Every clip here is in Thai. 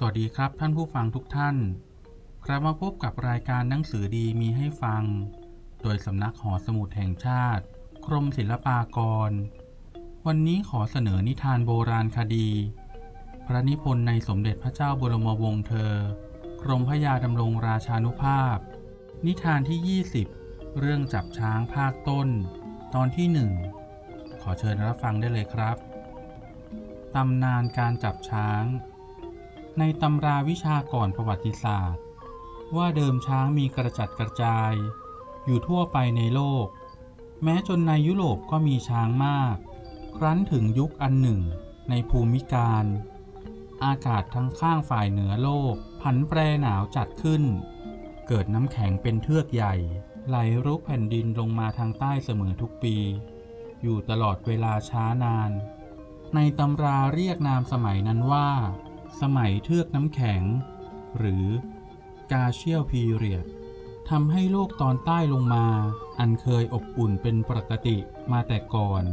สวัสดีครับท่านผู้ฟังทุกท่านกลับมาพบกับรายการหนังสือดีมีให้ฟัง โดยสำนักหอสมุดแห่งชาติ กรมศิลปากร วันนี้ขอเสนอนิทานโบราณคดี พระนิพนธ์ในสมเด็จพระเจ้าบรมวงศ์เธอกรมพระยาดำรงราชานุภาพ นิทานที่ 20 เรื่องจับช้างภาคต้น ตอนที่หนึ่งขอเชิญรับฟังได้เลยครับตำนานการจับช้าง ในตำราวิชาก่อนประวัติศาสตร์ ว่าเดิมช้างมีกระจัดกระจาย อยู่ทั่วไปในโลก แม้จนในยุโรปก็มีช้างมาก ครั้นถึงยุคอันหนึ่งในภูมิการ อากาศทั้งข้างฝ่ายเหนือโลก ผันแปรหนาวจัดขึ้น เกิดน้ำแข็งเป็นเทือกใหญ่ ไหลรุกแผ่นดินลงมาทางใต้เสมอทุกปี อยู่ตลอดเวลาช้านาน ในตำราเรียกนามสมัยนั้นว่า สมัยเทือกน้ำแข็ง หรือกาเชียลพีเรียดทำให้โลกตอนใต้ลงมา อันเคยอบอุ่นเป็นปกติมาแต่ก่อน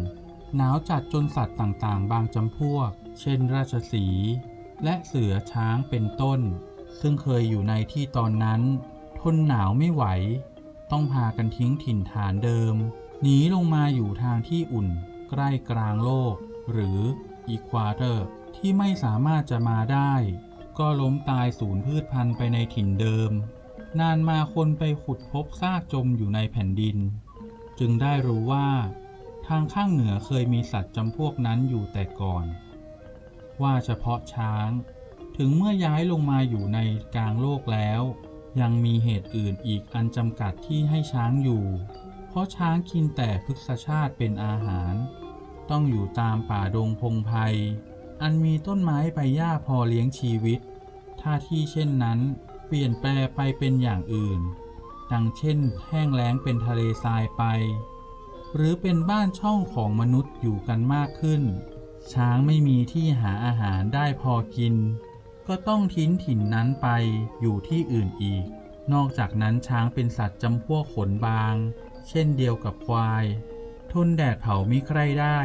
หนาวจัดจนสัตว์ต่างๆ บางจำพวก เช่นราชสี และเสือช้างเป็นต้น ซึ่งเคยอยู่ในที่ตอนนั้น ทนหนาวไม่ไหว ต้องพากันทิ้งถิ่นฐานเดิม หนีลงมาอยู่ทางที่อุ่น ใกล้กลางโลก หรืออีควาเตอร์ ที่ไม่สามารถจะมาได้ ก็ล้มตายสูญพืชพันธุ์ไปในถิ่นเดิม นานมาคนไปขุดพบซากจมอยู่ในแผ่นดิน จึงได้รู้ว่า ทางข้างเหนือเคยมีสัตว์จำพวกนั้นอยู่แต่ก่อน ว่าเฉพาะช้าง ถึงเมื่อย้ายลงมาอยู่ในกลางโลกแล้ว ยังมีเหตุอื่นอีกอันจำกัดที่ให้ช้างอยู่ เพราะช้างกินแต่พฤกษชาติเป็นอาหาร ต้องอยู่ตามป่าดงพงไพร อันมีต้นไม้ใบหญ้าพอเลี้ยงชีวิต ถ้าที่เช่นนั้น เปลี่ยนแปลไปเป็นอย่างอื่น ดังเช่นแห้งแล้งเป็นทะเลทรายไป หรือเป็นบ้านช่องของมนุษย์อยู่กันมากขึ้น ช้างไม่มีที่หาอาหารได้พอกิน ก็ต้องทิ้นถิ่นนั้นไปอยู่ที่อื่นอีก นอกจากนั้นช้างเป็นสัตว์จำพวกขนบาง เช่นเดียวกับควาย ทนแดดเผามิใครได้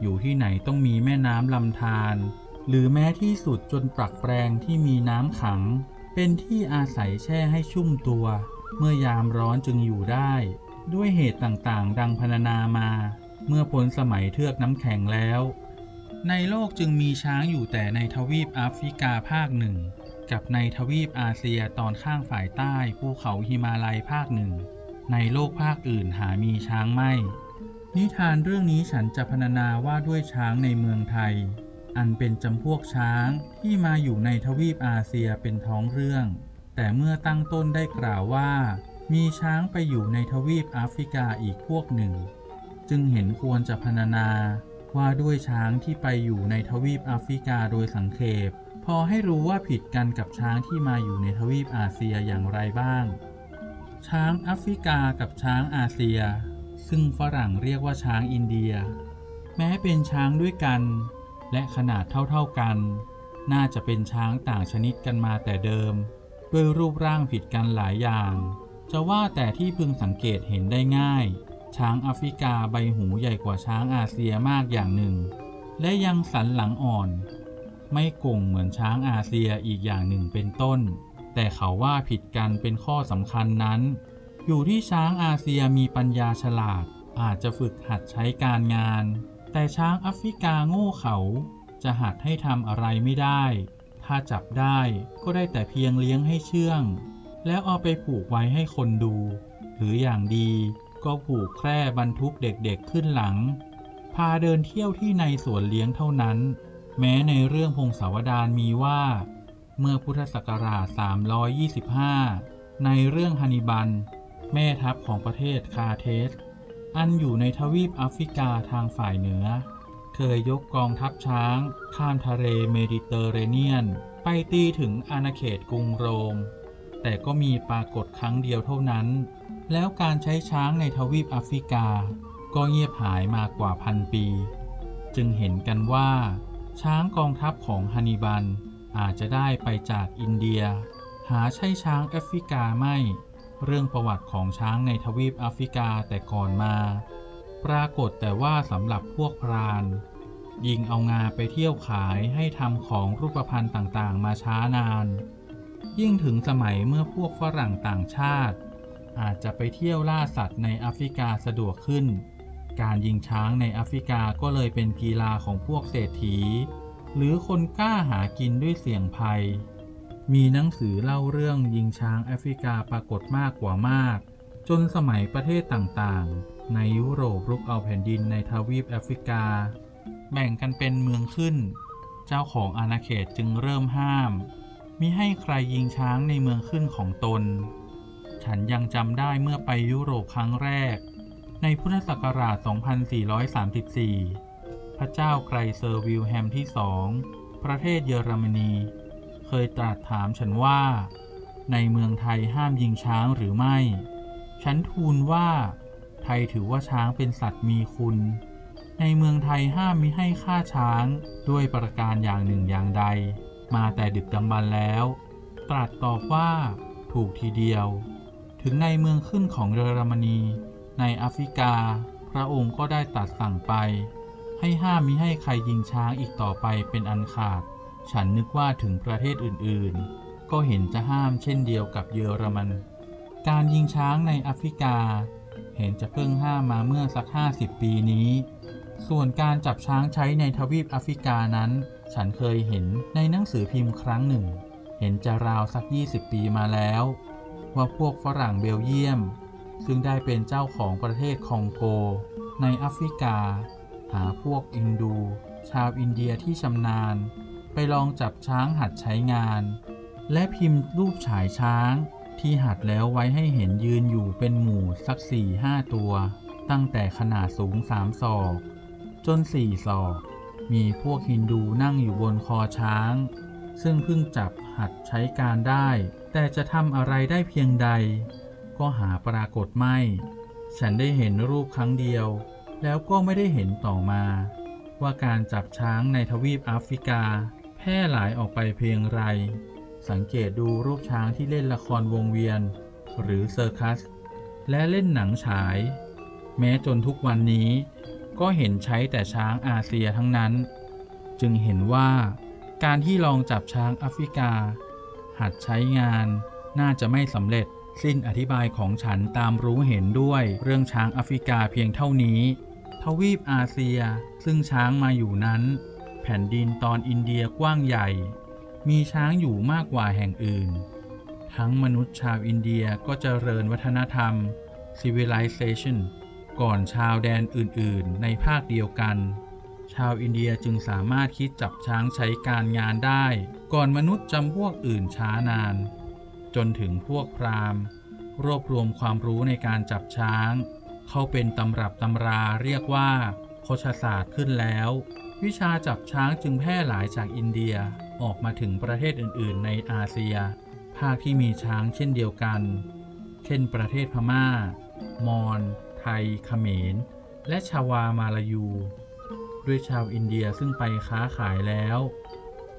อยู่ที่ไหนต้องมีแม่น้ำลำธารหรือแม้ที่สุดจนปรักแปลงที่มีน้ำขัง เป็นที่อาศัยแช่ให้ชุ่มตัว เมื่อยามร้อนจึงอยู่ได้ ด้วยเหตุต่างๆ ดังพรรณนามา เมื่อพ้นสมัยเทือกน้ำแข็งแล้ว ในโลกจึงมีช้างอยู่แต่ในทวีปแอฟริกาภาคหนึ่ง กับในทวีปอาเซียตอนข้างฝ่ายใต้ภูเขาหิมาลัยภาคหนึ่ง ในโลกภาคอื่นหามีช้างไม่ นิทานเรื่องนี้ฉันจะพรรณนาว่าด้วยช้างในเมืองไทย อันเป็นจำพวกช้างที่มาอยู่ในทวีปอาเซียเป็นท้องเรื่อง แต่เมื่อตั้งต้นได้กล่าวว่า มีช้างไปอยู่ในทวีปแอฟริกาอีกพวกหนึ่ง จึงเห็นควรจะพรรณนาว่าด้วยช้างที่ไปอยู่ในทวีปแอฟริกาโดยสังเขปพอให้รู้ว่าผิดกันกับช้างที่มาอยู่ในทวีปอาเซียอย่างไรบ้าง ช้างแอฟริกากับช้างอาเซีย ซึ่งฝรั่งเรียกว่าช้างอินเดีย แม้เป็นช้างด้วยกัน และขนาดเท่าๆกัน น่าจะเป็นช้างต่างชนิดกันมาแต่เดิม ด้วยรูปร่างผิดกันหลายอย่าง จะว่าแต่ที่พึงสังเกตเห็นได้ง่าย ช้างแอฟริกาใบหูใหญ่กว่าช้างอาเซียมากอย่างหนึ่ง และยังสันหลังอ่อน ไม่ก่งเหมือนช้างอาเซียอีกอย่างหนึ่งเป็นต้น แต่เขาว่าผิดกันเป็นข้อสำคัญนั้น อยู่ที่ช้างอาเซียมีปัญญาฉลาด อาจจะฝึกหัดใช้การงาน แต่ช้างแอฟริกาโง่เขาจะหัดให้ทำอะไรไม่ได้ ถ้าจับได้ก็ได้แต่เพียงเลี้ยงให้เชื่อง แล้วเอาไปผูกไว้ให้คนดู หรืออย่างดีก็ผูกแคร่บรรทุกเด็กๆขึ้นหลัง พาเดินเที่ยวที่ในสวนเลี้ยงเท่านั้น แม้ในเรื่องพงศาวดารมีว่า เมื่อพุทธศักราช 325 ในเรื่องฮันิบัล แม่ทัพของประเทศคาเทส อันอยู่ในทวีปแอฟริกาทางฝ่ายเหนือ เคยยกกองทัพช้าง ข้ามทะเลเมดิเตอร์เรเนียน ไปตีถึงอาณาเขตกรุงโรม แต่ก็มีปรากฏครั้งเดียวเท่านั้น แล้วการใช้ช้างในทวีปแอฟริกา ก็เงียบหายมากว่าพันปี จึงเห็นกันว่า ช้างกองทัพของฮันนิบัลอาจจะได้ไปจากอินเดีย หาใช่ช้างแอฟริกาไม่ เรื่องประวัติของช้างในทวีปแอฟริกาแต่ก่อนมา ปรากฏแต่ว่าสำหรับพวกพรานยิงเอางาไปเที่ยวขายให้ทำของรูปพรรณต่างๆ มาช้านาน ยิ่งถึงสมัยเมื่อพวกฝรั่งต่างชาติ อาจจะไปเที่ยวล่าสัตว์ในแอฟริกาสะดวกขึ้น การยิงช้างในแอฟริกาก็เลยเป็นกีฬาของพวกเศรษฐี หรือคนกล้าหากินด้วยเสี่ยงภัย มีหนังสือเล่าเรื่องยิงช้างแอฟริกาปรากฏมากกว่ามาก จนสมัยประเทศต่างๆ ในยุโรปรุกเอาแผ่นดินในทวีปแอฟริกา แบ่งกันเป็นเมืองขึ้น เจ้าของอาณาเขตจึงเริ่มห้ามมิให้ใครยิงช้างในเมืองขึ้นของตน ฉันยังจำได้เมื่อไปยุโรปครั้งแรก ในพุทธศักราช 2434 พระเจ้าไกเซอร์วิลเฮล์มที่สองประเทศเยอรมนี เคยตรัสถามฉันว่า ในเมืองไทยห้ามยิงช้างหรือไม่ ฉันทูลว่า ไทยถือว่าช้างเป็นสัตว์มีคุณ ในเมืองไทยห้ามมิให้ฆ่าช้างด้วยประการอย่างหนึ่งอย่างใด มาแต่ดึกดำบรรแล้ว ตรัสตอบว่า ถูกทีเดียว ถึงในเมืองขึ้นของเยอรมนี ในแอฟริกา พระองค์ก็ได้ตรัสสั่งไป ให้ห้ามมิให้ใครยิงช้างอีกต่อไปเป็นอันขาด ฉันนึกว่าถึงประเทศอื่นๆ ก็เห็นจะห้ามเช่นเดียวกับเยอรมัน การยิงช้างในแอฟริกา เห็นจะเพิ่งห้ามมาเมื่อสัก 50 ปีนี้ ส่วนการจับช้างใช้ในทวีปแอฟริกานั้น ฉันเคยเห็นในหนังสือพิมพ์ครั้งหนึ่ง เห็นจะราวสัก 20 ปีมาแล้ว ว่าพวกฝรั่งเบลเยียม ซึ่งได้เป็นเจ้าของประเทศคองโก ในแอฟริกา หาพวกอินดู ชาวอินเดียที่ชำนาญ ไปลองจับช้างหัดใช้งาน และพิมพ์รูปฉายช้างที่หัดแล้วไว้ให้เห็นยืนอยู่เป็นหมู่สักสี่ห้าตัว ตั้งแต่ขนาดสูงสามศอก จนสี่ศอก มีพวกฮินดูนั่งอยู่บนคอช้าง ซึ่งเพิ่งจับหัดใช้การได้ แต่จะทำอะไรได้เพียงใด ก็หาปรากฏไม่ ฉันได้เห็นรูปครั้งเดียว แล้วก็ไม่ได้เห็นต่อมา ว่าการจับช้างในทวีปแอฟริกา แพร่หลายออกไปเพียงไร สังเกตดูรูปช้างที่เล่นละครวงเวียน หรือเซอร์คัส และเล่นหนังฉาย แม้จนทุกวันนี้ ก็เห็นใช้แต่ช้างอาเซียทั้งนั้น จึงเห็นว่า การที่ลองจับช้างแอฟริกา หัดใช้งานน่าจะไม่สำเร็จสิ้นอธิบายของฉันตามรู้เห็นด้วยเรื่องช้างแอฟริกาเพียงเท่านี้ ทวีปอาเซียซึ่งช้างมาอยู่นั้น แผ่นดินตอนอินเดียกว้างใหญ่ มีช้างอยู่มากกว่าแห่งอื่น ทั้งมนุษย์ชาวอินเดียก็เจริญวัฒนธรรม civilization ก่อนชาวแดนอื่นๆ ในภาคเดียวกัน ชาวอินเดียจึงสามารถคิดจับช้างใช้การงานได้ ก่อนมนุษย์จำพวกอื่นช้านาน จนถึงพวกพราหมณ์รวบรวมความรู้ในการจับช้าง เข้าเป็นตำรับตำราเรียกว่าโคชศาสตร์ขึ้นแล้ว วิชาจับช้างจึงแพร่หลายจากอินเดียออกมาถึงประเทศอื่น ๆ ในอาเซีย ภาคที่มีช้างเช่นเดียวกัน เช่น ประเทศพม่า มอญ ไทย เขมร และชาวามาลายู ด้วยชาวอินเดียซึ่งไปค้าขายแล้ว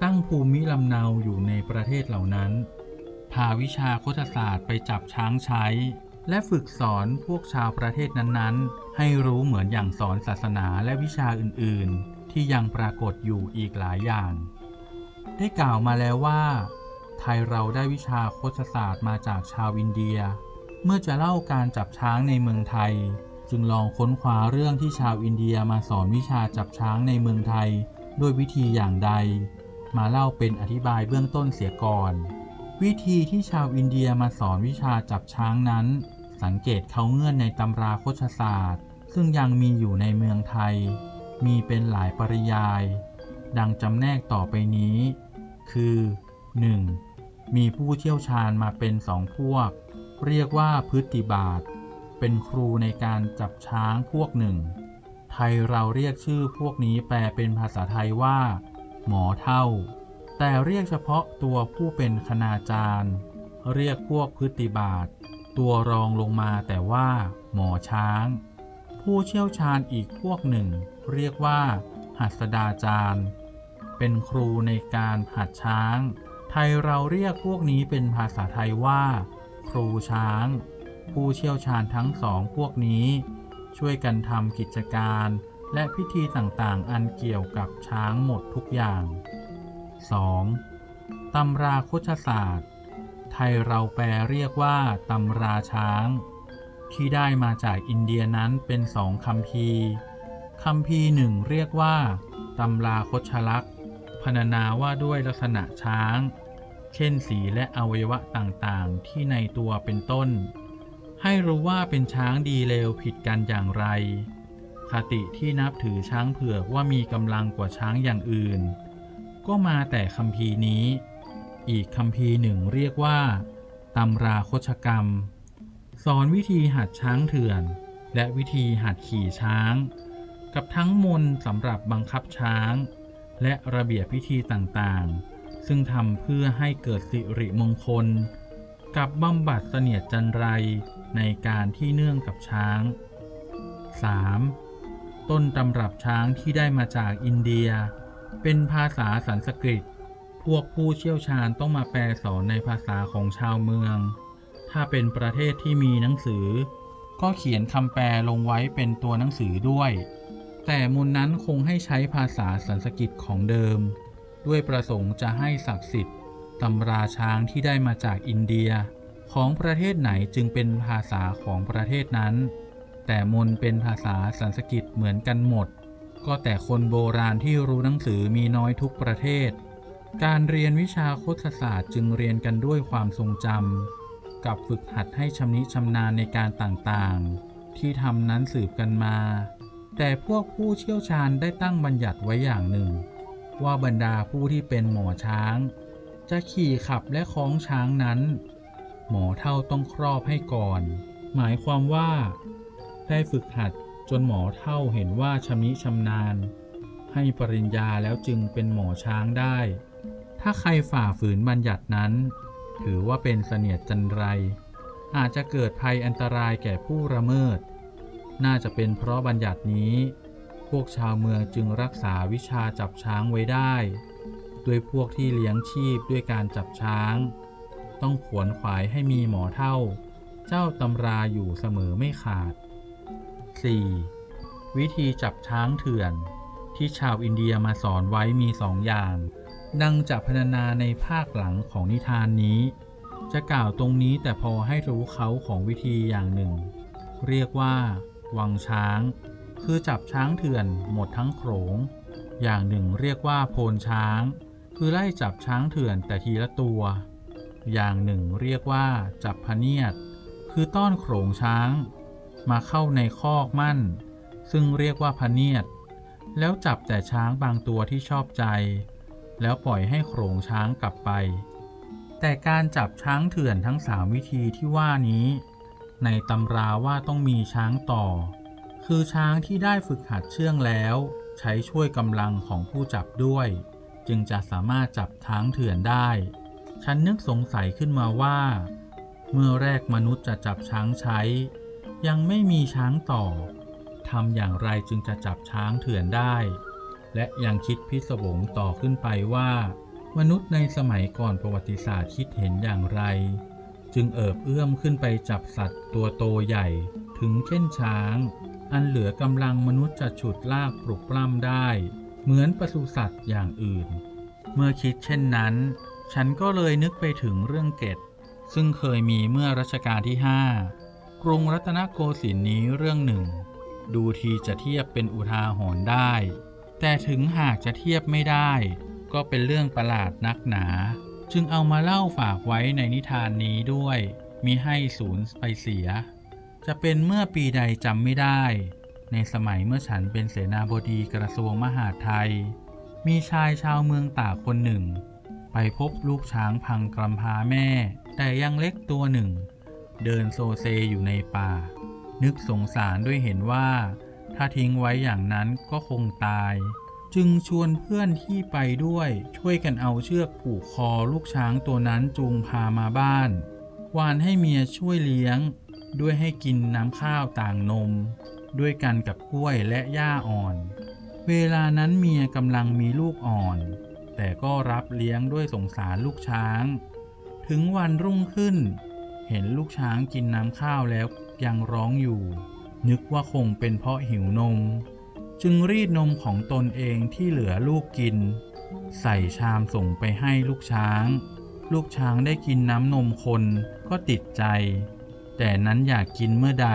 ตั้งภูมิลำเนาอยู่ในประเทศเหล่านั้น พาวิชาคชศาสตร์ไปจับช้างใช้ และฝึกสอนพวกชาวประเทศนั้น ๆ ให้รู้เหมือนอย่างสอนศาสนาและวิชาอื่น ๆ ที่ยังปรากฏอยู่อีกหลายอย่าง ได้กล่าวมาแล้วว่า ไทยเราได้วิชาคชศาสตร์มาจากชาวอินเดีย เมื่อจะเล่าการจับช้างในเมืองไทย จึงลองค้นคว้าเรื่องที่ชาวอินเดียมาสอนวิชาจับช้างในเมืองไทย ด้วยวิธีอย่างใด มาเล่าเป็นอธิบายเบื้องต้นเสียก่อน วิธีที่ชาวอินเดียมาสอนวิชาจับช้างนั้น สังเกตเขาเงื่อนในตำราโคชศาสตร์ ซึ่งยังมีอยู่ในเมืองไทย มีเป็นหลายปริยาย ดังจำแนกต่อไปนี้ คือ 1. มีผู้เชี่ยวชาญมาเป็นสองพวก เรียกว่าพฤติบาท เป็นครูในการจับช้างพวกหนึ่ง ไทยเราเรียกชื่อพวกนี้แปลเป็นภาษาไทยว่า หมอเท่า แต่เรียกเฉพาะตัวผู้เป็นคณาจารย์ เรียกพวกพฤติบาท ตัวรองลงมาแต่ว่า หมอช้าง ผู้เชี่ยวชาญอีกพวกหนึ่ง เรียกว่า หัสดาจารย์ เป็นครูในการหัดช้าง ไทยเราเรียกพวกนี้เป็นภาษาไทยว่า ครูช้าง ผู้เชี่ยวชาญทั้งสองพวกนี้ ช่วยกันทำกิจการ และพิธีต่างๆ อันเกี่ยวกับช้างหมดทุกอย่าง 2. ตำราโคชศาสตร์ ไทยเราแปลเรียกว่าตำราช้าง ที่ได้มาจากอินเดียนั้นเป็นสองคำพี คำพีหนึ่งเรียกว่าตำราคชลักษ์พรรณนาว่าด้วยลักษณะช้าง เช่นสีและอวัยวะต่างๆ ที่ในตัวเป็นต้น ให้รู้ว่าเป็นช้างดีเลวผิดกันอย่างไร คติที่นับถือช้างเผือกว่ามีกำลังกว่าช้างอย่างอื่น ก็มาแต่คำพีนี้ อีกคำพีหนึ่งเรียกว่าตำราคชกรรม สอนวิธีหัดช้างเถื่อน และวิธีหัดขี่ช้าง กับทั้งมนต์สำหรับบังคับช้าง และระเบียบพิธีต่างๆ ซึ่งทำเพื่อให้เกิดสิริมงคล กับบำบัดเสนียดจันไรในการที่เนื่องกับช้าง 3. ต้นตำรับช้างที่ได้มาจากอินเดีย เป็นภาษาสันสกฤต พวกผู้เชี่ยวชาญต้องมาแปลสอนในภาษาของชาวเมือง ถ้าเป็นประเทศที่มีหนังสือ ก็เขียนคำแปลลงไว้เป็นตัวหนังสือด้วย แต่มูลนั้นคงให้ใช้ภาษาสันสกฤตของเดิม ด้วยประสงค์จะให้ศักดิ์สิทธิ์ตำราช้างที่ได้มาจากอินเดีย ของประเทศไหนจึงเป็นภาษาของประเทศนั้น แต่มนเป็นภาษาสันสกฤตเหมือนกันหมด ก็แต่คนโบราณที่รู้หนังสือมีน้อยทุกประเทศ การเรียนวิชาโคตศาสตร์จึงเรียนกันด้วยความทรงจำกับฝึกหัดให้ชำนิชำนาญในการต่างๆ ที่ทำนั้นสืบกันมา แต่พวกผู้เชี่ยวชาญได้ตั้งบัญญัติไว้อย่างหนึ่ง ว่าบรรดาผู้ที่เป็นหมอช้าง จะขี่ขับและคล้องช้างนั้น หมอเท่าต้องครอบให้ก่อน หมายความว่า ได้ฝึกหัดจนหมอเท่าเห็นว่าชำนิชำนาญ ให้ปริญญาแล้วจึงเป็นหมอช้างได้ ถ้าใครฝ่าฝืนบัญญัตินั้น ถือว่าเป็นเสนียดจันไร อาจจะเกิดภัยอันตรายแก่ผู้ละเมิด น่าจะเป็นเพราะบัญญัตินี้ พวกชาวเมืองจึงรักษาวิชาจับช้างไว้ได้ด้วยพวกที่เลี้ยงชีพด้วยการจับช้าง ต้องขวนขวายให้มีหมอเท่า เจ้าตำราอยู่เสมอไม่ขาด 4. วิธีจับช้างเถื่อน ที่ชาวอินเดียมาสอนไว้มีสองอย่าง ดังจะพรรณนาในภาคหลังของนิทานนี้ จะกล่าวตรงนี้แต่พอให้รู้เขาของวิธีอย่างหนึ่ง เรียกว่า วังช้าง คือจับช้างเถื่อนหมดทั้งโขง อย่างหนึ่งเรียกว่าโพนช้าง คือไล่จับช้างเถื่อนแต่ทีละตัว อย่างหนึ่งเรียกว่า จับพเนียด คือต้อนโขงช้าง มาเข้าในคอกมั่น ซึ่งเรียกว่าพเนียด แล้วจับแต่ช้างบางตัวที่ชอบใจ แล้วปล่อยให้โขงช้างกลับไป แต่การจับช้างเถื่อนทั้งสามวิธีที่ว่านี้ ในตำราว่าต้องมีช้างต่อ คือช้างที่ได้ฝึกหัดเชื่องแล้ว ใช้ช่วยกำลังของผู้จับด้วย จึงจะสามารถจับช้างเถื่อนได้ ฉันนึกสงสัยขึ้นมาว่า เมื่อแรกมนุษย์จะจับช้างใช้ ยังไม่มีช้างต่อทำอย่างไรจึงจะจับช้างเถื่อนได้ และยังคิดพิศวงต่อขึ้นไปว่า มนุษย์ในสมัยก่อนประวัติศาสตร์คิดเห็นอย่างไร จึงเอิบเอื้อมขึ้นไปจับสัตว์ตัวโตใหญ่ ถึงเช่นช้าง อันเหลือกำลังมนุษย์จะฉุดลากปลุกปล้ำได้ เหมือนปศุสัตว์อย่างอื่น เมื่อคิดเช่นนั้น ฉันก็เลยนึกไปถึงเรื่องเกตซึ่งเคยมีเมื่อรัชกาลที่ 5 กรุงรัตนโกสินทร์นี้เรื่องหนึ่ง ดูทีจะเทียบเป็นอุทาหรณ์ได้ แต่ถึงหากจะเทียบไม่ได้ ก็เป็นเรื่องประหลาดนักหนา จึงเอามาเล่าฝากไว้ในนิทานนี้ด้วย มิให้สูญไปเสีย จะเป็นเมื่อปีใดจำไม่ได้ ในสมัยเมื่อฉันเป็นเสนาบดีกระทรวงมหาดไทย มีชายชาวเมืองตากคนหนึ่ง ไปพบลูกช้างพังกรำพาแม่ แต่ยังเล็กตัวหนึ่ง เดินโซเซอยู่ในป่า นึกสงสารด้วยเห็นว่า ถ้าทิ้งไว้อย่างนั้นก็คงตาย จึงชวนเพื่อนที่ไปด้วยช่วยกันเอาเชือกผูกคอลูกช้างตัวนั้นจูงพามาบ้านวานให้เมียช่วยเลี้ยง ด้วยให้กินน้ำข้าวต่างนม ด้วยกันกับกล้วยและหญ้าอ่อน เวลานั้นเมียกำลังมีลูกอ่อน แต่ก็รับเลี้ยงด้วยสงสารลูกช้าง ถึงวันรุ่งขึ้น เห็นลูกช้างกินน้ำข้าวแล้วยังร้องอยู่ นึกว่าคงเป็นเพราะหิวนม จึงรีดนมของตนเองที่เหลือลูกกิน ใส่ชามส่งไปให้ลูกช้าง ลูกช้างได้กินน้ำนมคนก็ติดใจ แต่นั้นอยากกินเมื่อใด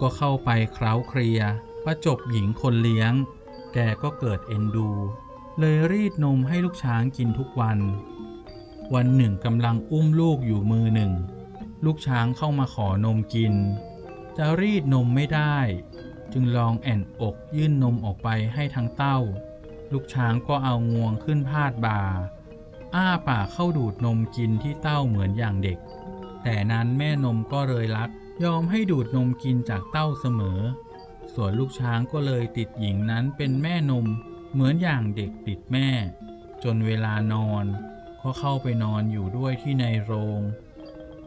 ก็เข้าไปเคล้าเคลียประจบหญิงคนเลี้ยง แกก็เกิดเอ็นดู เลยรีดนมให้ลูกช้างกินทุกวัน วันหนึ่งกำลังอุ้มลูกอยู่มือหนึ่ง ลูกช้างเข้ามาขอนมกิน จะรีดนมไม่ได้ จึงลองแอนอกยื่นนมออกไปให้ทั้งเต้า ลูกช้างก็เอางวงขึ้นพาดบ่า อ้าปากเข้าดูดนมกินที่เต้าเหมือนอย่างเด็ก แต่นั้นแม่นมก็เลยรัก ยอมให้ดูดนมกินจากเต้าเสมอ ส่วนลูกช้างก็เลยติดหญิงนั้นเป็นแม่นม เหมือนอย่างเด็กติดแม่ จนเวลานอนก็เข้าไปนอนอยู่ด้วยที่ในโรง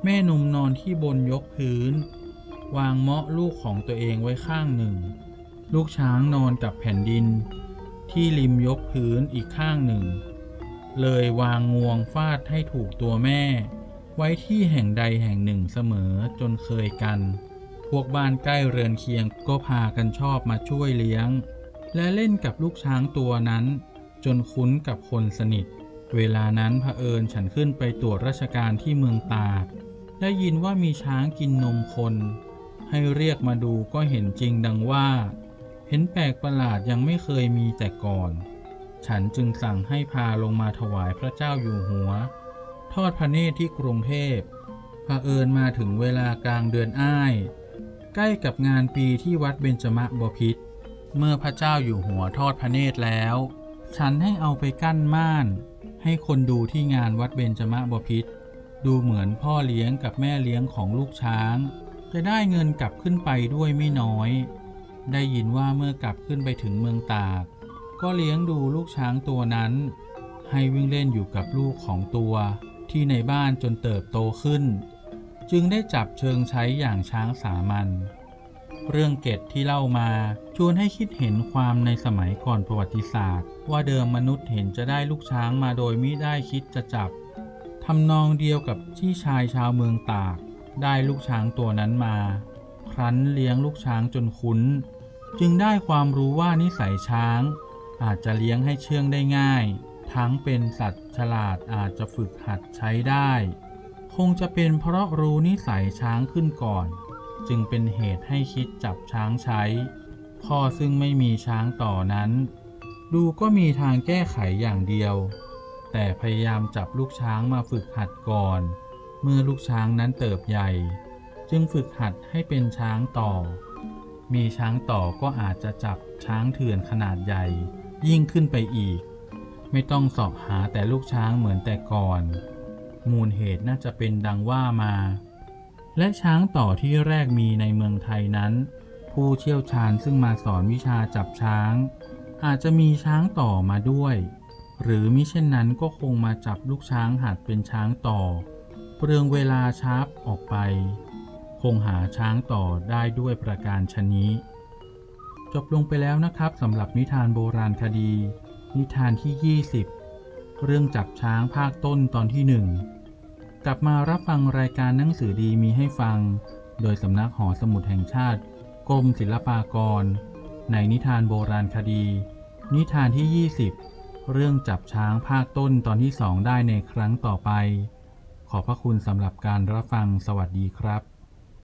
แม่นมนอนที่บนยกพื้น วางเมาะลูกของตัวเองไว้ข้างหนึ่ง ลูกช้างนอนกับแผ่นดิน ที่ริมยกพื้นอีกข้างหนึ่ง เลยวางงวงฟาดให้ถูกตัวแม่ ไว้ที่แห่งใดแห่งหนึ่งเสมอจนเคยกัน พวกบ้านใกล้เรือนเคียงก็พากันชอบมาช่วยเลี้ยง และเล่นกับลูกช้างตัวนั้น จนคุ้นกับคนสนิท เวลานั้นเผอิญฉันขึ้นไปตรวจราชการที่เมืองตากได้ยินว่ามีช้างกินนมคน ให้เรียกมาดูก็เห็นจริงดังว่า เห็นแปลกประหลาดยังไม่เคยมีแต่ก่อน ฉันจึงสั่งให้พาลงมาถวายพระเจ้าอยู่หัว ทอดพระเนตรที่กรุงเทพเผอิญมาถึงเวลากลางเดือนอ้าย ใกล้กับงานปีที่วัดเบญจมบพิตรเมื่อพระเจ้าอยู่หัวทอดพระเนตรแล้ว ฉันให้เอาไปกั้นม่าน ให้คนดูที่งานวัดเบญจมบพิตรดูเหมือนพ่อเลี้ยงกับแม่เลี้ยงของลูกช้าง จะได้เงินกลับขึ้นไปด้วยไม่น้อย ได้ยินว่าเมื่อกลับขึ้นไปถึงเมืองตาก ก็เลี้ยงดูลูกช้างตัวนั้น ให้วิ่งเล่นอยู่กับลูกของตัวที่ในบ้านจนเติบโตขึ้น จึงได้จับเชิงใช้อย่างช้างสามัญเรื่องเกตที่เล่ามาชวนให้คิดเห็นความในสมัยก่อนประวัติศาสตร์ ว่าเดิมมนุษย์เห็นจะได้ลูกช้างมาโดยไมิได้คิดจะจับทำนองเดียวกับที่ชายชาวเมืองตาก ได้ลูกช้างตัวนั้นมา ครั้นเลี้ยงลูกช้างจนคุ้น จึงได้ความรู้ว่านิสัยช้าง อาจจะเลี้ยงให้เชื่องได้ง่าย ทั้งเป็นสัตว์ฉลาดอาจจะฝึกหัดใช้ได้ คงจะเป็นเพราะรู้นิสัยช้างขึ้นก่อน จึงเป็นเหตุให้คิดจับช้างใช้พ่อซึ่งไม่มีช้างต่อนั้น ดูก็มีทางแก้ไขอย่างเดียว แต่พยายามจับลูกช้างมาฝึกหัดก่อน เมื่อลูกช้างนั้นเติบใหญ่ จึงฝึกหัดให้เป็นช้างต่อ มีช้างต่อก็อาจจะจับช้างเถื่อนขนาดใหญ่ ยิ่งขึ้นไปอีก ไม่ต้องสอบหาแต่ลูกช้างเหมือนแต่ก่อน มูลเหตุน่าจะเป็นดังว่ามา และช้างต่อที่แรกมีในเมืองไทยนั้น ผู้เชี่ยวชาญซึ่งมาสอนวิชาจับช้าง อาจจะมีช้างต่อมาด้วย หรือมิเช่นนั้นก็คงมาจับลูกช้างหัดเป็นช้างต่อ เปลืองเวลาช้าออกไป คงหาช้างต่อได้ด้วยประการชนี้ จบลงไปแล้วนะครับสำหรับนิทานโบราณคดี นิทานที่ 20 เรื่องจับช้างภาคต้นตอนที่ 1 กลับมารับฟังรายการหนังสือดีมีให้ฟัง โดยสำนักหอสมุดแห่งชาติ กรมศิลปากร ในนิทานโบราณคดี นิทานที่ 20 เรื่องจับช้างภาคต้นตอนที่2ได้ในครั้งต่อไป ขอบพระคุณสำหรับการรับฟังสวัสดีครับ